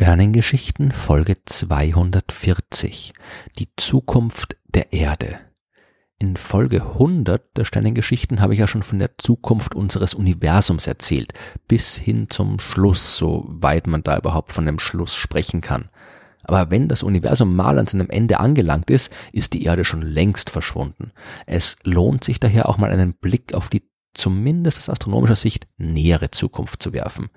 Sternengeschichten Folge 240 Die Zukunft der Erde. In Folge 100 der Sternengeschichten habe ich ja schon von der Zukunft unseres Universums erzählt, bis hin zum Schluss, soweit man da überhaupt von dem Schluss sprechen kann. Aber wenn das Universum mal an seinem Ende angelangt ist, ist die Erde schon längst verschwunden. Es lohnt sich daher auch mal einen Blick auf die zumindest aus astronomischer Sicht nähere Zukunft zu werfen.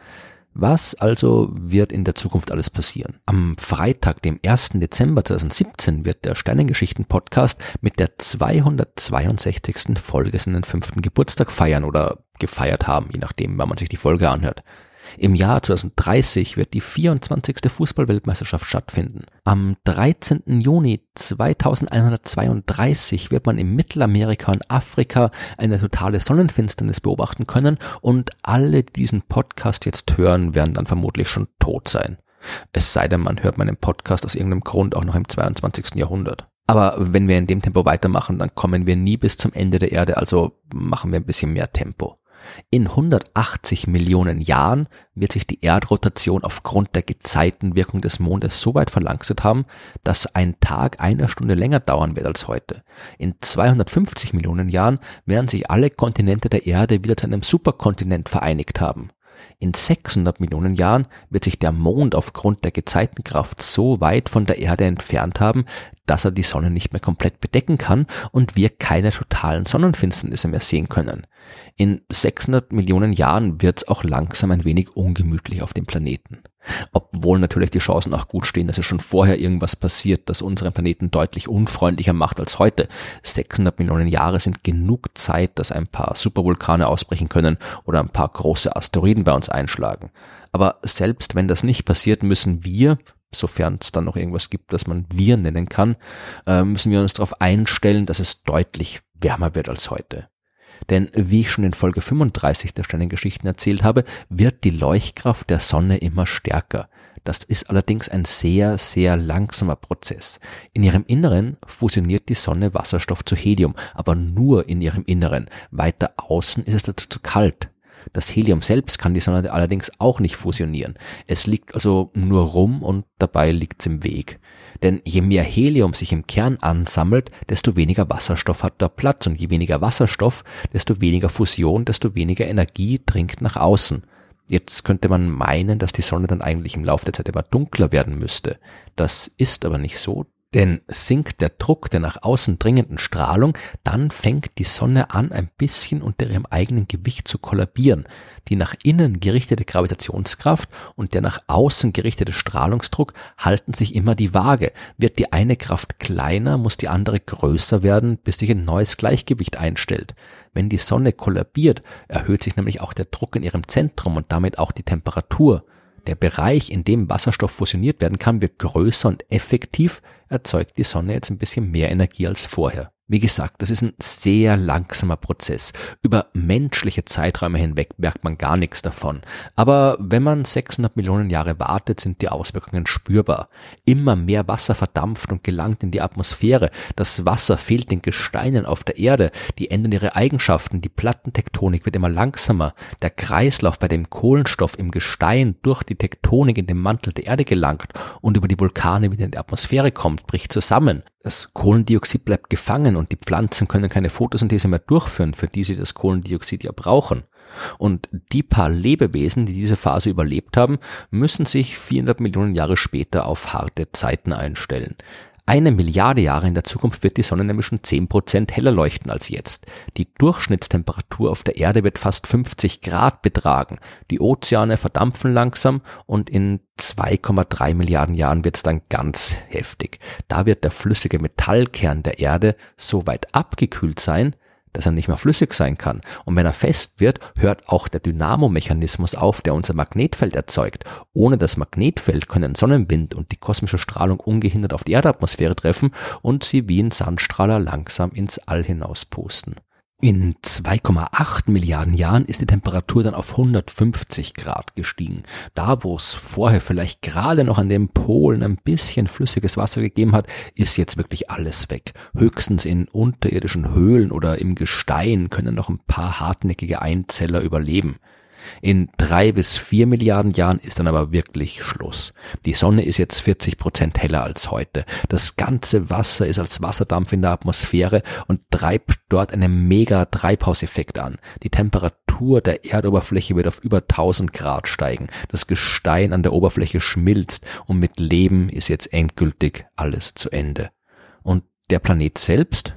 Was also wird in der Zukunft alles passieren? Am Freitag, dem 1. Dezember 2017, wird der Sternengeschichten-Podcast mit der 262. Folge seinen fünften Geburtstag feiern oder gefeiert haben, je nachdem, wann man sich die Folge anhört. Im Jahr 2030 wird die 24. Fußballweltmeisterschaft stattfinden. Am 13. Juni 2132 wird man in Mittelamerika und Afrika eine totale Sonnenfinsternis beobachten können und alle, die diesen Podcast jetzt hören, werden dann vermutlich schon tot sein. Es sei denn, man hört meinen Podcast aus irgendeinem Grund auch noch im 22. Jahrhundert. Aber wenn wir in dem Tempo weitermachen, dann kommen wir nie bis zum Ende der Erde, also machen wir ein bisschen mehr Tempo. In 180 Millionen Jahren wird sich die Erdrotation aufgrund der Gezeitenwirkung des Mondes so weit verlangsamt haben, dass ein Tag eine Stunde länger dauern wird als heute. In 250 Millionen Jahren werden sich alle Kontinente der Erde wieder zu einem Superkontinent vereinigt haben. In 600 Millionen Jahren wird sich der Mond aufgrund der Gezeitenkraft so weit von der Erde entfernt haben, dass er die Sonne nicht mehr komplett bedecken kann und wir keine totalen Sonnenfinsternisse mehr sehen können. In 600 Millionen Jahren wird es auch langsam ein wenig ungemütlich auf dem Planeten. Obwohl natürlich die Chancen auch gut stehen, dass es schon vorher irgendwas passiert, das unseren Planeten deutlich unfreundlicher macht als heute. 600 Millionen Jahre sind genug Zeit, dass ein paar Supervulkane ausbrechen können oder ein paar große Asteroiden bei uns einschlagen. Aber selbst wenn das nicht passiert, müssen wir, sofern es dann noch irgendwas gibt, das man wir nennen kann, äh, müssen wir uns darauf einstellen, dass es deutlich wärmer wird als heute. Denn wie ich schon in Folge 35 der Sternengeschichten erzählt habe, wird die Leuchtkraft der Sonne immer stärker. Das ist allerdings ein sehr, sehr langsamer Prozess. In ihrem Inneren fusioniert die Sonne Wasserstoff zu Helium, aber nur in ihrem Inneren. Weiter außen ist es dazu zu kalt. Das Helium selbst kann die Sonne allerdings auch nicht fusionieren. Es liegt also nur rum und dabei liegt's im Weg. Denn je mehr Helium sich im Kern ansammelt, desto weniger Wasserstoff hat da Platz und je weniger Wasserstoff, desto weniger Fusion, desto weniger Energie dringt nach außen. Jetzt könnte man meinen, dass die Sonne dann eigentlich im Laufe der Zeit immer dunkler werden müsste. Das ist aber nicht so, denn sinkt der Druck der nach außen dringenden Strahlung, dann fängt die Sonne an, ein bisschen unter ihrem eigenen Gewicht zu kollabieren. Die nach innen gerichtete Gravitationskraft und der nach außen gerichtete Strahlungsdruck halten sich immer die Waage. Wird die eine Kraft kleiner, muss die andere größer werden, bis sich ein neues Gleichgewicht einstellt. Wenn die Sonne kollabiert, erhöht sich nämlich auch der Druck in ihrem Zentrum und damit auch die Temperatur. Der Bereich, in dem Wasserstoff fusioniert werden kann, wird größer und effektiv erzeugt die Sonne jetzt ein bisschen mehr Energie als vorher. Wie gesagt, das ist ein sehr langsamer Prozess. Über menschliche Zeiträume hinweg merkt man gar nichts davon. Aber wenn man 600 Millionen Jahre wartet, sind die Auswirkungen spürbar. Immer mehr Wasser verdampft und gelangt in die Atmosphäre. Das Wasser fehlt den Gesteinen auf der Erde. Die ändern ihre Eigenschaften. Die Plattentektonik wird immer langsamer. Der Kreislauf, bei dem Kohlenstoff im Gestein durch die Tektonik in den Mantel der Erde gelangt und über die Vulkane wieder in die Atmosphäre kommt, bricht zusammen. Das Kohlendioxid bleibt gefangen und die Pflanzen können keine Photosynthese mehr durchführen, für die sie das Kohlendioxid ja brauchen. Und die paar Lebewesen, die diese Phase überlebt haben, müssen sich 400 Millionen Jahre später auf harte Zeiten einstellen. Eine Milliarde Jahre in der Zukunft wird die Sonne nämlich schon 10% heller leuchten als jetzt. Die Durchschnittstemperatur auf der Erde wird fast 50 Grad betragen. Die Ozeane verdampfen langsam und in 2,3 Milliarden Jahren wird es dann ganz heftig. Da wird der flüssige Metallkern der Erde so weit abgekühlt sein, dass er nicht mehr flüssig sein kann. Und wenn er fest wird, hört auch der Dynamomechanismus auf, der unser Magnetfeld erzeugt. Ohne das Magnetfeld können Sonnenwind und die kosmische Strahlung ungehindert auf die Erdatmosphäre treffen und sie wie ein Sandstrahler langsam ins All hinaus pusten. In 2,8 Milliarden Jahren ist die Temperatur dann auf 150 Grad gestiegen. Da, wo es vorher vielleicht gerade noch an den Polen ein bisschen flüssiges Wasser gegeben hat, ist jetzt wirklich alles weg. Höchstens in unterirdischen Höhlen oder im Gestein können noch ein paar hartnäckige Einzeller überleben. In drei bis vier Milliarden Jahren ist dann aber wirklich Schluss. Die Sonne ist jetzt 40 Prozent heller als heute. Das ganze Wasser ist als Wasserdampf in der Atmosphäre und treibt dort einen mega Treibhauseffekt an. Die Temperatur der Erdoberfläche wird auf über 1000 Grad steigen. Das Gestein an der Oberfläche schmilzt und mit Leben ist jetzt endgültig alles zu Ende. Und der Planet selbst?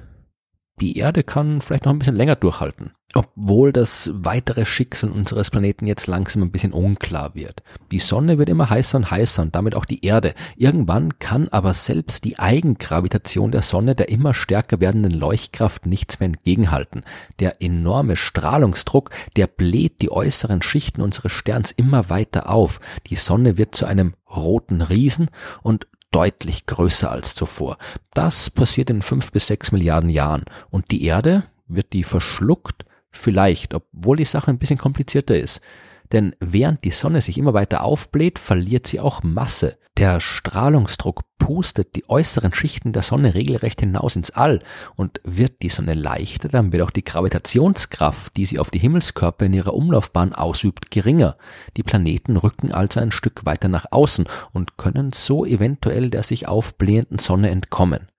Die Erde kann vielleicht noch ein bisschen länger durchhalten obwohl das weitere Schicksal unseres Planeten jetzt langsam ein bisschen unklar wird. Die Sonne wird immer heißer und heißer und damit auch die Erde. Irgendwann kann aber selbst die Eigengravitation der Sonne der immer stärker werdenden Leuchtkraft nichts mehr entgegenhalten. Der enorme Strahlungsdruck, der bläht die äußeren Schichten unseres Sterns immer weiter auf. Die Sonne wird zu einem roten Riesen und deutlich größer als zuvor. Das passiert in fünf bis sechs Milliarden Jahren. Und die Erde, wird die verschluckt Vielleicht, obwohl die Sache ein bisschen komplizierter ist. Denn während die Sonne sich immer weiter aufbläht, verliert sie auch Masse. Der Strahlungsdruck pustet die äußeren Schichten der Sonne regelrecht hinaus ins All und wird die Sonne leichter, dann wird auch die Gravitationskraft, die sie auf die Himmelskörper in ihrer Umlaufbahn ausübt, geringer. Die Planeten rücken also ein Stück weiter nach außen und können so eventuell der sich aufblähenden Sonne entkommen.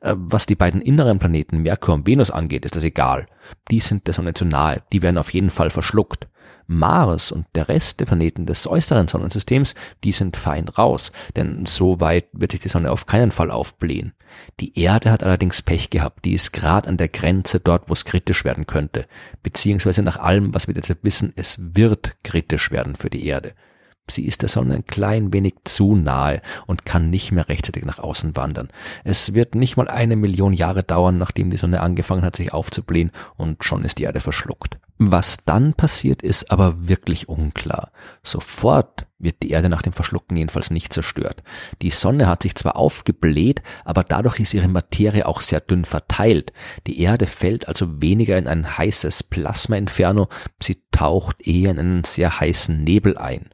Äh, was die beiden inneren Planeten Merkur und Venus angeht, ist das egal. Die sind der Sonne zu nahe, die werden auf jeden Fall verschluckt. Mars und der Rest der Planeten des äußeren Sonnensystems, die sind fein raus, denn so weit wird sich die Sonne auf keinen Fall aufblähen. Die Erde hat allerdings Pech gehabt, die ist gerade an der Grenze dort, wo es kritisch werden könnte, beziehungsweise nach allem, was wir jetzt wissen, es wird kritisch werden für die Erde. Sie ist der Sonne ein klein wenig zu nahe und kann nicht mehr rechtzeitig nach außen wandern. Es wird nicht mal eine Million Jahre dauern, nachdem die Sonne angefangen hat, sich aufzublähen und schon ist die Erde verschluckt. Was dann passiert, ist aber wirklich unklar. Sofort wird die Erde nach dem Verschlucken jedenfalls nicht zerstört. Die Sonne hat sich zwar aufgebläht, aber dadurch ist ihre Materie auch sehr dünn verteilt. Die Erde fällt also weniger in ein heißes Plasma-Inferno, sie taucht eher in einen sehr heißen Nebel ein.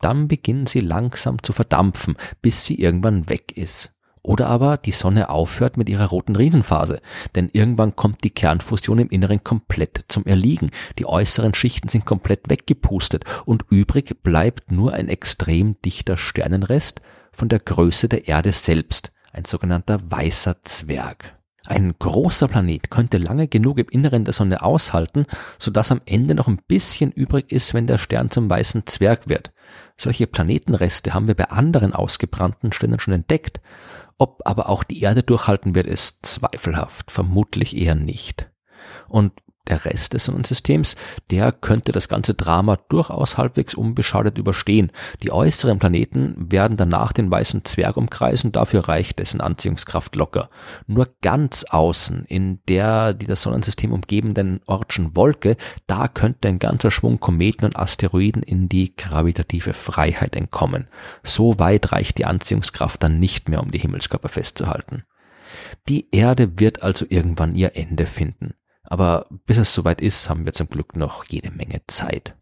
Dann beginnen sie langsam zu verdampfen, bis sie irgendwann weg ist. Oder aber die Sonne aufhört mit ihrer roten Riesenphase, denn irgendwann kommt die Kernfusion im Inneren komplett zum Erliegen. Die äußeren Schichten sind komplett weggepustet und übrig bleibt nur ein extrem dichter Sternenrest von der Größe der Erde selbst, ein sogenannter weißer Zwerg. Ein großer Planet könnte lange genug im Inneren der Sonne aushalten, sodass am Ende noch ein bisschen übrig ist, wenn der Stern zum weißen Zwerg wird. Solche Planetenreste haben wir bei anderen ausgebrannten Sternen schon entdeckt. Ob aber auch die Erde durchhalten wird, ist zweifelhaft, vermutlich eher nicht. Und der Rest des Sonnensystems, der könnte das ganze Drama durchaus halbwegs unbeschadet überstehen. Die äußeren Planeten werden danach den weißen Zwerg umkreisen, dafür reicht dessen Anziehungskraft locker. Nur ganz außen, in der die das Sonnensystem umgebenden Ortschen Wolke, da könnte ein ganzer Schwung Kometen und Asteroiden in die gravitative Freiheit entkommen. So weit reicht die Anziehungskraft dann nicht mehr, um die Himmelskörper festzuhalten. Die Erde wird also irgendwann ihr Ende finden. Aber bis es soweit ist, haben wir zum Glück noch jede Menge Zeit.